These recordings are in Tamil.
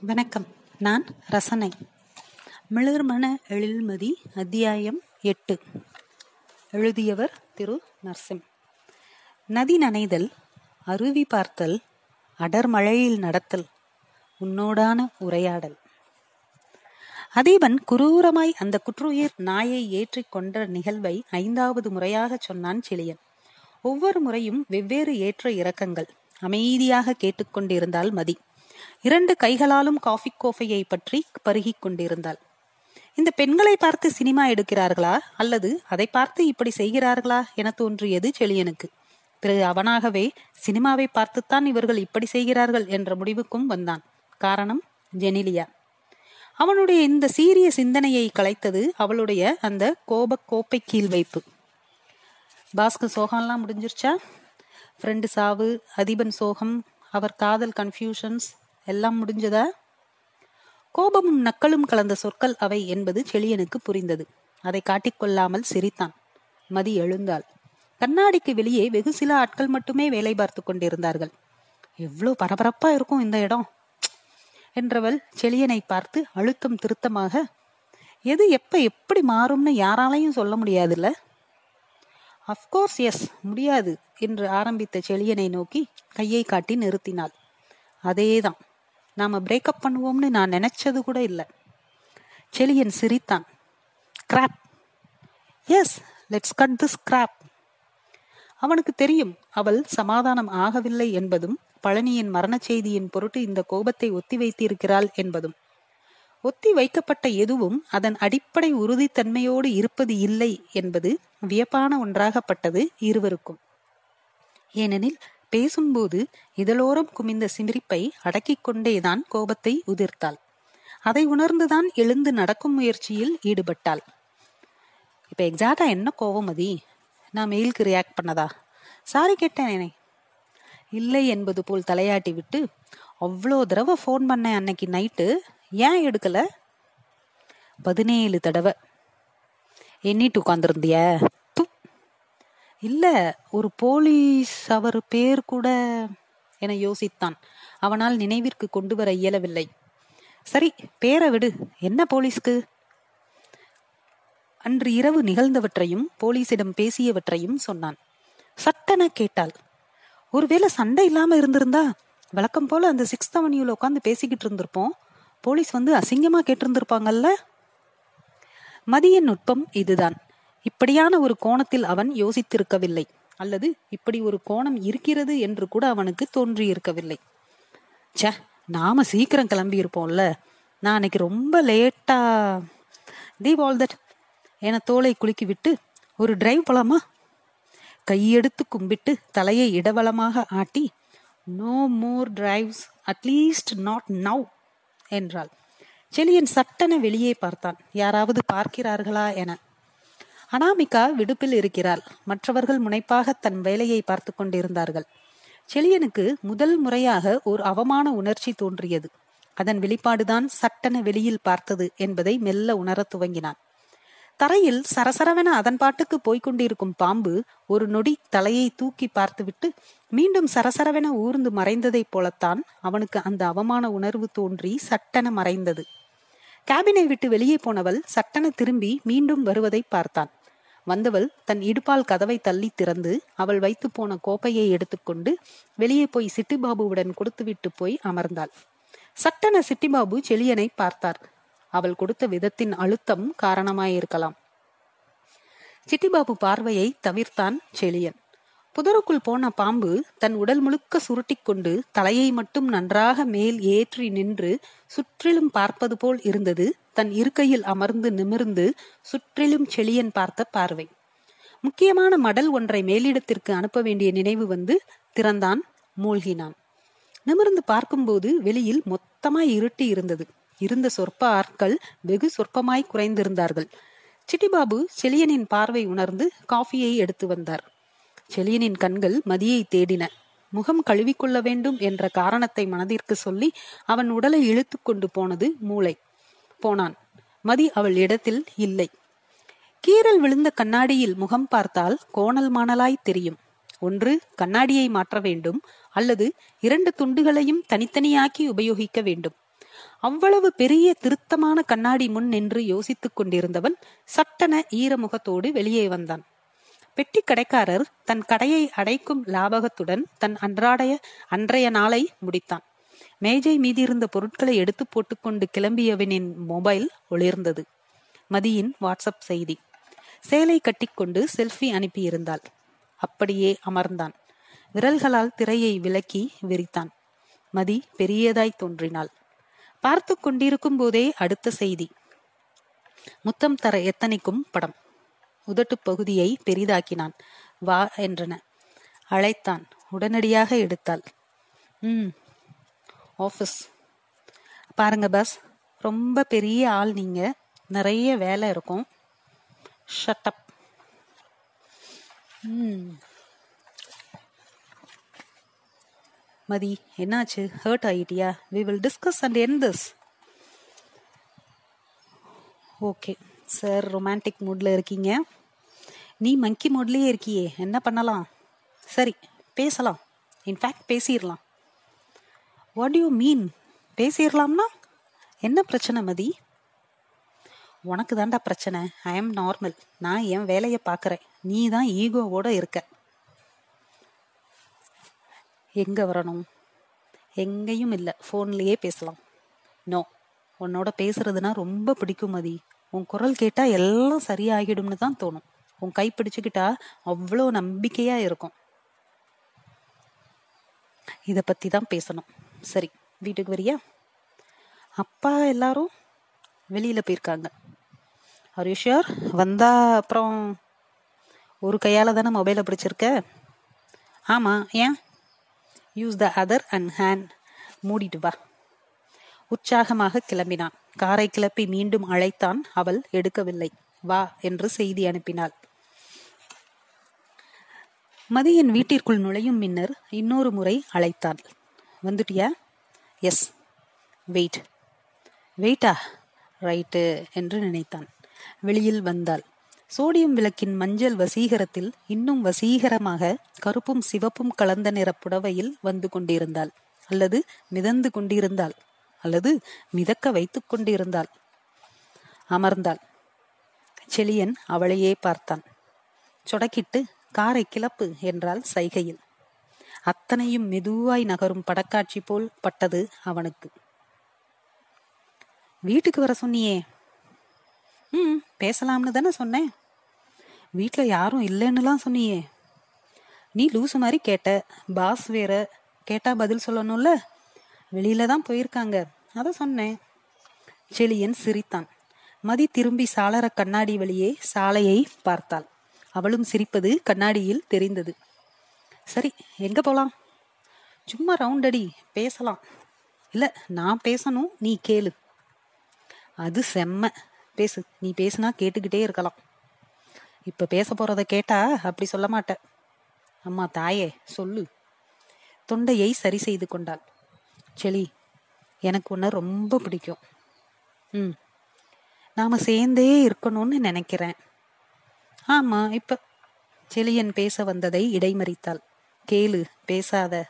வணக்கம். நான் ரசனை. மிளர்மண எழில்மதி அத்தியாயம் எட்டு. எழுதியவர் திரு நர்சிம். நதி நனைதல் அருவி பார்த்தல் அடர் மழையில் நடத்தல் உன்னோடான உரையாடல். அதீபன் குரூரமாய் அந்த குற்றுயிர் நாயை ஏற்றிக் கொண்ட நிகழ்வை ஐந்தாவது முறையாகச் சொன்னான் செழியன். ஒவ்வொரு முறையும் வெவ்வேறு ஏற்ற இறக்கங்கள் அமைதியாக கேட்டுக்கொண்டிருந்தால் மதி. இரண்டு கைகளாலும் காஃபி கோஃபையை பற்றி பருகிக் கொண்டிருந்தாள். இந்த பெண்களை பார்த்து சினிமா எடுக்கிறார்களா? அல்லது அதை பார்த்து இப்படி செய்கிறார்களா என தோன்றியது செழியனுக்கு. பிறகு அவனாகவே சினிமாவை பார்த்துத்தான் இவர்கள் இப்படி செய்கிறார்கள் என்ற முடிவுக்கும் வந்தான். காரணம் ஜெனிலியா. அவனுடைய இந்த சீரிய சிந்தனையை கலைத்தது அவளுடைய அந்த கோப கோப்பை கீழ் வைப்பு பாஸ்கு சோகம்லாம் முடிஞ்சிருச்சா? ஃப்ரெண்டு சாவு அதிபன் சோகம் அவர் காதல் கன்ஃபியூஷன்ஸ் எல்லாம் முடிஞ்சதா? கோபமும் நக்களும் கலந்த சொற்கள் அவை என்பது செழியனுக்கு புரிந்தது. அதை காட்டிக்கொள்ளாமல் சிரித்தான். மதி எழுந்தாள். கண்ணாடிக்கு வெளியே வெகு சில ஆட்கள் மட்டுமே வேலை பார்த்து கொண்டிருந்தார்கள். எவ்வளோ பரபரப்பா இருக்கும் இந்த இடம். என்றவள் செழியனை பார்த்து அழுத்தம் திருத்தமாக எது எப்ப எப்படி மாறும்னு யாராலையும் சொல்ல முடியாதுல்ல? அஃப்கோர்ஸ் எஸ் முடியாது என்று ஆரம்பித்த செழியனை நோக்கி கையை காட்டி நிறுத்தினாள். அதேதான். நாம பிரேக்கப் பண்ணுவோம்னு நான் நினைச்சது கூட இல்லை. செலியன் சிரித்தான். Crap yes let's cut this crap அவனுக்கு தெரியும் அவள் சமாதானம் ஆகவில்லை என்பதும் பழனியின் மரண செய்தியின் பொருட்டு இந்த கோபத்தை ஒத்தி வைத்திருக்கிறாள் என்பதும். ஒத்தி வைக்கப்பட்ட எதுவும் அதன் அடிப்படை உறுதித்தன்மையோடு இருப்பது இல்லை என்பது வியப்பான ஒன்றாகப்பட்டது இருவருக்கும். ஏனெனில் பேசும்போது இதழோரம் குமிந்த சிமிரிப்பை அடக்கிக் கொண்டேதான் கோபத்தை உதிர்த்தாள். அதை உணர்ந்துதான் எழுந்து நடக்கும் முயற்சியில் ஈடுபட்டாள். இப்ப எக்ஸாக்டா என்ன கோபம் அதி? நான் மெயிலுக்கு ரியாக்ட் பண்ணதா? சாரி கேட்டேனே இல்லை என்பது போல் தலையாட்டி விட்டு அவ்வளோ தடவை ஃபோன் பண்ணேன் அன்னைக்கு நைட்டு ஏன் எடுக்கல? பதினேழு தடவை. எண்ணிட்டு உட்காந்துருந்திய இல்ல ஒரு போலீஸ் அவர் பேர் கூட என யோசித்தான். அவனால் நினைவிற்கு கொண்டு வர இயலவில்லை. சரி பேரை விடு. என்ன போலீஸ்க்கு? அன்று இரவு நிகழ்ந்தவற்றையும் போலீசிடம் பேசியவற்றையும் சொன்னான். சட்டென கேட்டாள். ஒருவேளை சண்டை இல்லாம இருந்திருந்தா வழக்கம் போல அந்த சிக்ஸ்த் அவனியூல உட்காந்து பேசிக்கிட்டு இருந்திருப்போம். போலீஸ் வந்து அசிங்கமா கேட்டிருந்திருப்பாங்கல்ல? மதியின் நுட்பம் இதுதான். இப்படியான ஒரு கோணத்தில் அவன் யோசித்திருக்கவில்லை. அல்லது இப்படி ஒரு கோணம் இருக்கிறது என்று கூட அவனுக்கு தோன்றியிருக்கவில்லை. ச நாம சீக்கிரம் கிளம்பி இருப்போம்ல நான் அன்னைக்கு ரொம்ப லேட்டா தீப் ஆல் தட் என தோலை குலுக்கி விட்டு ஒரு டிரைவ் போலாமா? கையெடுத்து கும்பிட்டு தலையை இடவளமாக ஆட்டி no more drives at least not now என்றாள். செலியன் சட்டென வெளியே பார்த்தான். யாராவது பார்க்கிறார்களா? என. அனாமிகா விடுப்பில் இருக்கிறாள். மற்றவர்கள் முனைப்பாக தன் வேலையை பார்த்து கொண்டிருந்தார்கள். செழியனுக்கு முதல் முறையாக ஒரு அவமான உணர்ச்சி தோன்றியது. அதன் வெளிப்பாடுதான் சட்டென வெளியில் பார்த்தது என்பதை மெல்ல உணரத் துவங்கினான். தரையில் சரசரவென அதன் பாட்டுக்கு போய்கொண்டிருக்கும் பாம்பு ஒரு நொடி தலையை தூக்கி பார்த்துவிட்டு மீண்டும் சரசரவென ஊர்ந்து மறைந்ததைப் போலத்தான் அவனுக்கு அந்த அவமான உணர்வு தோன்றி சட்டென மறைந்தது. கேபினை விட்டு வெளியே போனவள் சட்டென திரும்பி மீண்டும் வருவதை பார்த்தான். வந்தவள் தன் இடுப்பால் கதவை தள்ளி திறந்து அவள் வைத்து போன கோப்பையை எடுத்துக்கொண்டு வெளியே போய் சிட்டிபாபுவுடன் கொடுத்துவிட்டு போய் அமர்ந்தாள். சட்டென சிட்டிபாபு செழியனை பார்த்தார். அவள் கொடுத்த விதத்தின் அழுத்தம் காரணமாயிருக்கலாம். சிட்டிபாபு பார்வையை தவிர்த்தான் செழியன். புதருக்குள் போன பாம்பு தன் உடல் முழுக்க சுருட்டி கொண்டு தலையை மட்டும் நன்றாக மேல் ஏற்றி நின்று சுற்றிலும் பார்ப்பது போல் இருந்தது. தன் இருக்கையில் அமர்ந்து நிமிர்ந்து சுற்றிலும் செழியன் பார்த்த பார்வை. முக்கியமான மடல் ஒன்றை மேலிடத்திற்கு அனுப்ப வேண்டிய நினைவு வந்து திறந்தான் மூழ்கினான். நிமிர்ந்து பார்க்கும்போது வெளியில் மொத்தமாய் இருட்டி இருந்தது. இருந்த சொற்ப ஆட்கள் வெகு சொற்பமாய் குறைந்திருந்தார்கள். சிட்டிபாபு செளியனின் பார்வை உணர்ந்து காஃபியை எடுத்து வந்தார். செலியனின் கண்கள் மதியை தேடின. முகம் கழுவிக்கொள்ள வேண்டும் என்ற காரணத்தை மனதிற்கு சொல்லி அவன் உடலை இழுத்து கொண்டு போனது மூளை. போனான். மதி அவள் இடத்தில் இல்லை. கீரல் விழுந்த கண்ணாடியில் முகம் பார்த்தால் கோணல் மாணலாய் தெரியும். ஒன்று கண்ணாடியை மாற்ற வேண்டும் அல்லது இரண்டு துண்டுகளையும் தனித்தனியாக்கி உபயோகிக்க வேண்டும். அவ்வளவு பெரிய திருத்தமான கண்ணாடி முன் நின்று யோசித்துக் கொண்டிருந்தவன் சட்டன ஈரமுகத்தோடு வெளியே வந்தான். பெட்டி கடைக்காரர் தன் கடையை அடைக்கும் லாபகத்துடன் தன் அன்றாடைய அன்றைய நாளை முடித்தான். மேஜை மீதிருந்த பொருட்களை எடுத்து போட்டுக்கொண்டு கிளம்பியவனின் மொபைல் ஒளிர்ந்தது. மதியின் வாட்ஸ்அப் செய்தி. சேலை கட்டிக்கொண்டு செல்ஃபி அனுப்பியிருந்தாள். அப்படியே அமர்ந்தான். விரல்களால் திரையை விலக்கி விரித்தான். மதி பெரியதாய் தோன்றினாள். பார்த்து கொண்டிருக்கும் போதே அடுத்த செய்தி. முத்தம் தர எத்தனைக்கும் படம். உதட்டு பகுதியை பெரிதாக்கினான். வா என்றன. அழைத்தான். உடனடியாக எடுத்தாள். ம் ஆஃபீஸ். பாருங்க பாஸ். ரொம்ப பெரிய ஆள் நீங்க. நிறைய வேலை இருக்கும். ஷட்டப் ம். மதி என்னாச்சு? Hurt ஆயிட்டியா? We will discuss and end this okay sir romantic மூடில் இருக்கீங்க. நீ மங்கி மூட்லேயே இருக்கியே. என்ன பண்ணலாம்? சரி பேசலாம். இன்ஃபேக்ட் பேசிடலாம். வாட் யூ மீன் பேசிடலாம்னா? என்ன பிரச்சனை மதி? உனக்கு தாண்டா பிரச்சனை. ஐ எம் நார்மல் நான் என் வேலையை பார்க்குறேன். நீ தான் ஈகோவோட இருக்க. எங்கே வரணும்? எங்கேயும் இல்லை. ஃபோன்லேயே பேசலாம். நோ உன்னோட பேசுறதுனா ரொம்ப பிடிக்கும் மதி. உன் குரல் கேட்டால் எல்லாம் சரியாகிடும்னு தான் தோணும். உன் கை பிடிச்சுக்கிட்டா அவ்வளோ நம்பிக்கையா இருக்கும். இதை பற்றி தான் பேசணும். சரி வீட்டுக்கு வரியா? அப்பா எல்லாரும் வெளியில் போயிருக்காங்க. ஆர் யூ ஷியோர் வந்தா அப்புறம் ஒரு கையால் தானே மொபைலை பிடிச்சிருக்க? ஆமாம் ஏன்? Use the other and hand மூடிட்டு வா. உற்சாகமாக கிளம்பினான். காரை கிளப்பி மீண்டும் அழைத்தான் அவள் எடுக்கவில்லை. வா என்று செய்தி அனுப்பினாள். மதியின் வீட்டிற்குள் நுழையும் முன்னர் இன்னொரு முறை அழைத்தாள் வந்துட்டியா? எஸ் வெயிட் வெயிட்டா ரைட்டு என்று நினைத்தான். வெளியில் வந்தாள். சோடியம் விளக்கின் மஞ்சள் வசீகரத்தில் இன்னும் வசீகரமாக கருப்பும் சிவப்பும் கலந்த நிற புடவையில் வந்து கொண்டிருந்தாள். அல்லது மிதந்து கொண்டிருந்தாள். அல்லது மிதக்க வைத்துக் கொண்டிருந்தாள். அமர்ந்தாள். செழியன் அவளையே பார்த்தான். சொடக்கிட்டு காரை கிளப்பு என்றால் சைகையில். அத்தனையும் மெதுவாய் நகரும் படக்காட்சி போல் பட்டது அவனுக்கு. வீட்டுக்கு வர சொன்னியே? ம் பேசலாம்னு தானே சொன்னேன். வீட்டில் யாரும் இல்லைன்னுலாம் சொன்னியே. நீ லூசு மாதிரி கேட்ட. பாஸ் வேற கேட்டா பதில் சொல்லணும்ல. வெளியில தான் போயிருக்காங்க. அதான் சொன்னேன். செழியன் சிரித்தான். மதி திரும்பி சாளர கண்ணாடி வழியே சாலையை பார்த்தாள். அவளும் சிரிப்பது கண்ணாடியில் தெரிந்தது. சரி எங்க போலாம்? சும்மா ரவுண்ட் அடி பேசலாம். இல்ல நான் பேசணும் நீ கேளு. அது செம்ம. பேசு நீ பேசுனா கேட்டுக்கிட்டே இருக்கலாம். இப்ப பேச போறத கேட்டா அப்படி சொல்ல மாட்ட. அம்மா தாயே சொல்லு. தொண்டையை சரி செய்து கொண்டாள். செளி எனக்கு உன்னை ரொம்ப பிடிக்கும். ம். நாம சேர்ந்தே இருக்கணும்னு நினைக்கிறேன். ஆமா இப்ப செழியன் பேச வந்ததை இடைமறித்தாள். கேளு பேசாத.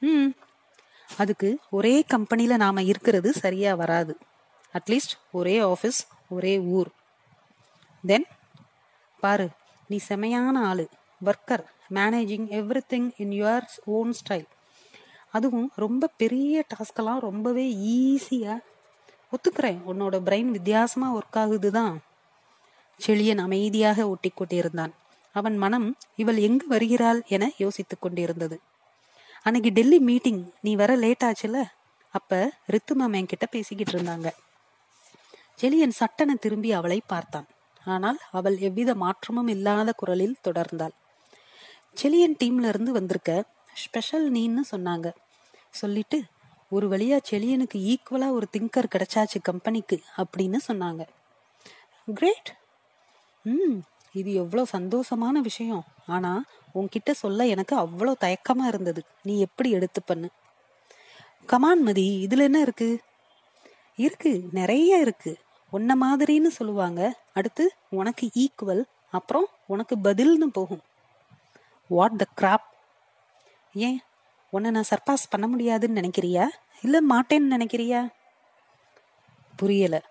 ம். அதுக்கு ஒரே கம்பெனில நாம இருக்கிறது சரியா வராது. அட்லீஸ்ட் ஒரே ஆஃபீஸ் ஒரே ஊர். தென் பாரு நீ செமையான ஆளு. Worker managing everything in your own style. அதுவும் ரொம்ப பெரிய டாஸ்கெல்லாம் ரொம்பவே ஈஸியாக ஒத்துக்கிறேன். உன்னோட பிரெயின் வித்தியாசமாக ஒர்க் ஆகுது தான் செழியன் அமைதியாக ஒட்டி கொண்டிருந்தான். அவன் மனம் இவள் எங்கு வருகிறாள்? என யோசித்துக் கொண்டிருந்தது. அன்னைக்கு டெல்லி மீட்டிங். நீ வர லேட் ஆச்சுல? அப்ப ரித்து மேம் கிட்ட பேசிக்கிட்டு இருந்தாங்க. செழியன் சட்டன திரும்பி அவளை பார்த்தான். ஆனால் அவள் எவ்வித மாற்றமும் இல்லாத குரலில் தொடர்ந்தாள். செலியன் டீம்ல இருந்து வந்திருக்க ஸ்பெஷல் நீன்னு சொன்னாங்க. சொல்லிட்டு ஒரு வழியா செலியனுக்கு ஈக்குவலா ஒரு திங்கர் கிடைச்சாச்சு கம்பெனிக்கு அப்படின்னு சொன்னாங்க. கிரேட் ம் இது எவ்வளோ சந்தோஷமான விஷயம். ஆனா உன்கிட்ட சொல்ல எனக்கு அவ்வளோ தயக்கமா இருந்தது. நீ எப்படி எடுத்து பண்ணு கமான் மதி இதுல என்ன இருக்கு? இருக்கு நிறைய இருக்கு. உன்ன மாதிரின்னு சொல்லுவாங்க. அடுத்து உனக்கு ஈக்குவல் அப்புறம் உனக்கு பதில்னு போகும். வாட் த கிராப் ஏன்? உன்னை நான் சர்பாஸ் பண்ண முடியாதுன்னு நினைக்கிறியா? இல்லை மாட்டேன்னு நினைக்கிறியா? புரியல.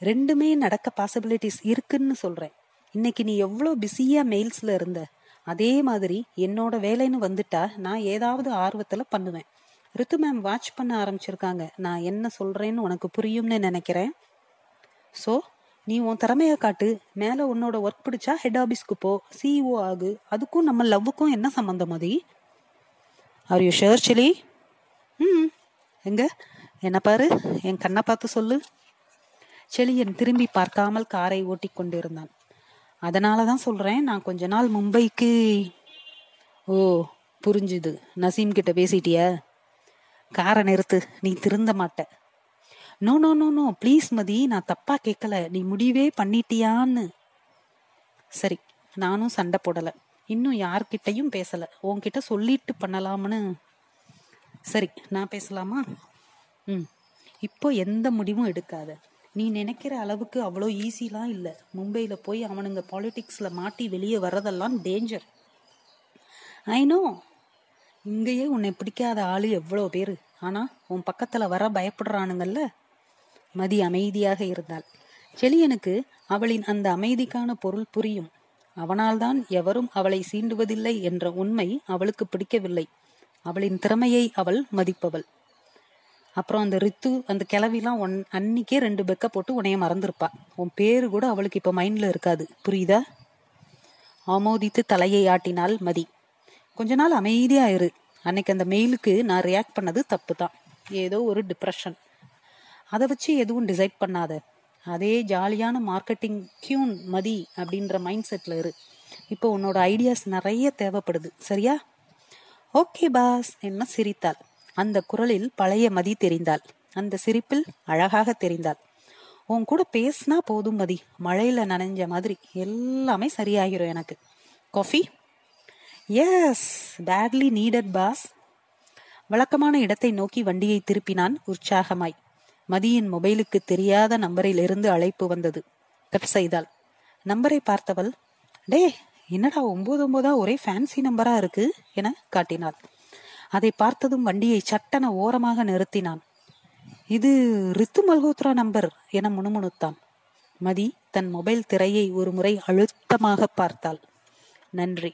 ரெண்டுமே நடக்க பாசிபிலிட்டிஸ் இருக்குன்னு சொல்றேன். இன்னைக்கு நீ எவ்வளோ பிஸியா மெயில்ஸ்ல இருந்த? அதே மாதிரி என்னோட வேலைன்னு வந்துட்டா நான் ஏதாவது ஆர்வத்துல பண்ணுவேன். ரித்து மேம் வாட்ச் பண்ண ஆரம்பிச்சிருக்காங்க. நான் என்ன சொல்றேன்னு உனக்கு புரியும்னு நினைக்கிறேன். ஸோ நீ உன் திறமையை காட்டு. மேலே உன்னோட ஒர்க் பிடிச்சா ஹெட் ஆபீஸ்க்கு போ. சிஇஓ ஆகு. அதுக்கும் நம்ம லவ்வுக்கும் என்ன சம்மந்தம் மாதிரி ஆர் யூ ஷேர் சிலி ம் எங்க? என்ன பாரு என் கண்ணை பார்த்து சொல்லு. செளியன் திரும்பி பார்க்காமல் காரை ஓட்டி கொண்டிருந்தான். அதனால தான் சொல்றேன் நான் கொஞ்ச நாள் மும்பைக்கு. ஓ புரிஞ்சுது. நசீம் கிட்ட பேசிட்டிய? காரை நிறுத்து நீ திருந்த மாட்ட. No no no no please Mathi நான் தப்பா கேட்கல நீ முடிவே பண்ணிட்டியான்னு. சரி நானும் சண்டை போடலை. இன்னும் யார்கிட்டையும் பேசல. உன்கிட்ட சொல்லிட்டு பண்ணலாம்னு. சரி நான் பேசலாமா? ம். இப்போ எந்த முடிவும் எடுக்காத. நீ நினைக்கிற அளவுக்கு அவ்வளோ ஈஸிலாம் இல்லை. மும்பையில் போய் அவனுங்க பாலிட்டிக்ஸில் மாட்டி வெளியே வர்றதெல்லாம் டேஞ்சர் ஐநோ இங்கேயே உன்னை பிடிக்காத ஆள் எவ்வளோ பேர். ஆனால் உன் பக்கத்தில் வர பயப்படுறானுங்கல்ல? மதி அமைதியாக இருந்தாள். செழியனுக்கு அவளின் அந்த அமைதிக்கான பொருள் புரியும். அவனால்தான் எவரும் அவளை சீண்டுவதில்லை என்ற உண்மை அவளுக்கு பிடிக்கவில்லை. அவளின் திறமையை அவள் மதிப்பவள். அப்புறம் அந்த ரித்து அந்த கிளவிலாம் ஒன் அன்னைக்கே ரெண்டு பெக்க போட்டு உன்னைய மறந்துருப்பா. உன் பேரு கூட அவளுக்கு இப்ப மைண்ட்ல இருக்காது. புரியுதா? ஆமோதித்து தலையை ஆட்டினாள் மதி. கொஞ்ச நாள் அமைதியா இரு. அன்னைக்கு அந்த மெயிலுக்கு நான் ரியாக்ட் பண்ணது தப்பு தான் ஏதோ ஒரு டிப்ரெஷன் அதை வச்சு எதுவும் டிசைட் பண்ணாத. அதே ஜாலியான மார்க்கெட்டிங் கியூன் மதி அப்படின்ற மைண்ட் செட்டில் இரு. இப்போ உன்னோட ஐடியாஸ் நிறைய தேவைப்படுது. சரியா? ஓகே பாஸ் என்ன சிரித்தாள்? அந்த குரலில் பழைய மதி தெரிந்தாள். அந்த சிரிப்பில் அழகாக தெரிந்தாள். உன் கூட பேசினா போதும் மதி. மழையில நனைஞ்ச மாதிரி எல்லாமே சரியாகிரும் எனக்கு. Coffee yes badly needed boss வழக்கமான இடத்தை நோக்கி வண்டியை திருப்பினான் உற்சாகமாய். மதியின் மொபைலுக்கு தெரியாத நம்பரில் இருந்து அழைப்பு வந்தது. கட் செய்தாள். நம்பரை பார்த்தவள் டே என்னடா ஒன்பது ஒன்பதா ஒரே ஃபேன்சி நம்பரா இருக்கு? என காட்டினாள். அதை பார்த்ததும் வண்டியை சட்டன ஓரமாக நிறுத்தினான். இது ரித்து மல்ஹோத்ரா நம்பர் என முணுமுணுத்தான். மதி தன் மொபைல் திரையை ஒரு முறை அழுத்தமாக பார்த்தாள். நன்றி.